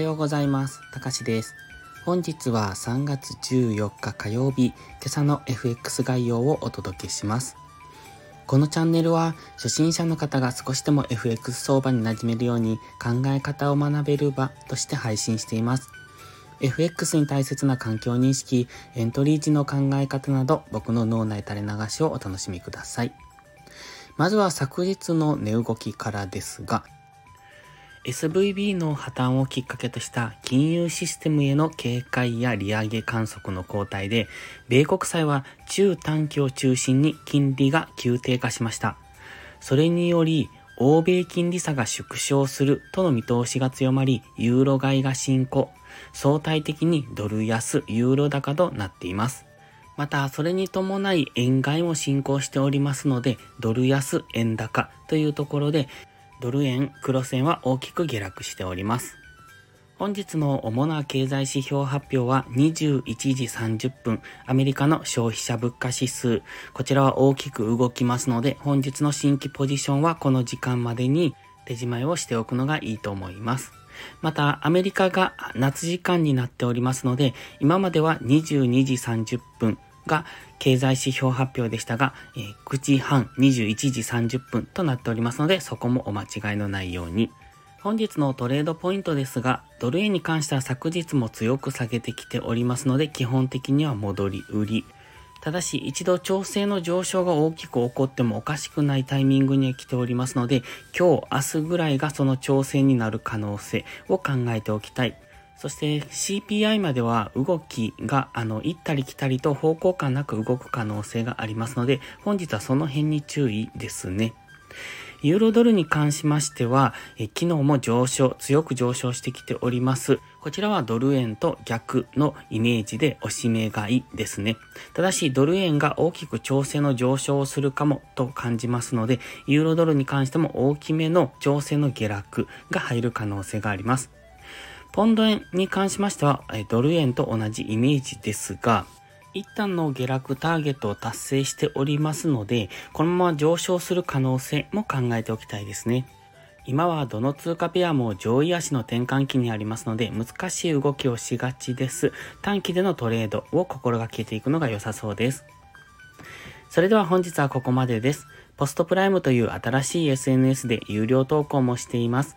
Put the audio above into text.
ようございます。たかしです。本日は3月14日火曜日、今朝の FX 概要をお届けします。このチャンネルは初心者の方が少しでも FX 相場に馴染めるように考え方を学べる場として配信しています。FX に大切な環境認識、エントリー時の考え方など僕の脳内垂れ流しをお楽しみください。まずは昨日の値動きからですが、SVB の破綻をきっかけとした金融システムへの警戒や利上げ観測の後退で、米国債は中短期を中心に金利が急低下しました。それにより、欧米金利差が縮小するとの見通しが強まり、ユーロ買いが進行。相対的にドル安、ユーロ高となっています。また、それに伴い円買いも進行しておりますので、ドル安、円高というところで、ドル円、黒線は大きく下落しております。本日の主な経済指標発表は21時30分、アメリカの消費者物価指数。こちらは大きく動きますので、本日の新規ポジションはこの時間までに手締まいをしておくのがいいと思います。また、アメリカが夏時間になっておりますので、今までは22時30分が経済指標発表でしたが、えー、9時半21時30分となっておりますので、そこもお間違いのないように。本日のトレードポイントですが、ドル円に関しては昨日も強く下げてきておりますので、基本的には戻り売り。ただし、一度調整の上昇が大きく起こってもおかしくないタイミングには来ておりますので、今日、明日ぐらいがその調整になる可能性を考えておきたい。そして CPI までは動きがあの行ったり来たりと方向感なく動く可能性がありますので、本日はその辺に注意ですね。ユーロドルに関しましては、え昨日も上昇、強く上昇してきております。こちらはドル円と逆のイメージでおしめ買いですね。ただし、ドル円が大きく調整の上昇をするかもと感じますので、ユーロドルに関しても大きめの調整の下落が入る可能性があります。ポンド円に関しましては、ドル円と同じイメージですが、一旦の下落ターゲットを達成しておりますので、このまま上昇する可能性も考えておきたいですね。今はどの通貨ペアも上位足の転換期にありますので、難しい動きをしがちです。短期でのトレードを心がけていくのが良さそうです。それでは本日はここまでです。ポストプライムという新しい SNS で有料投稿もしています。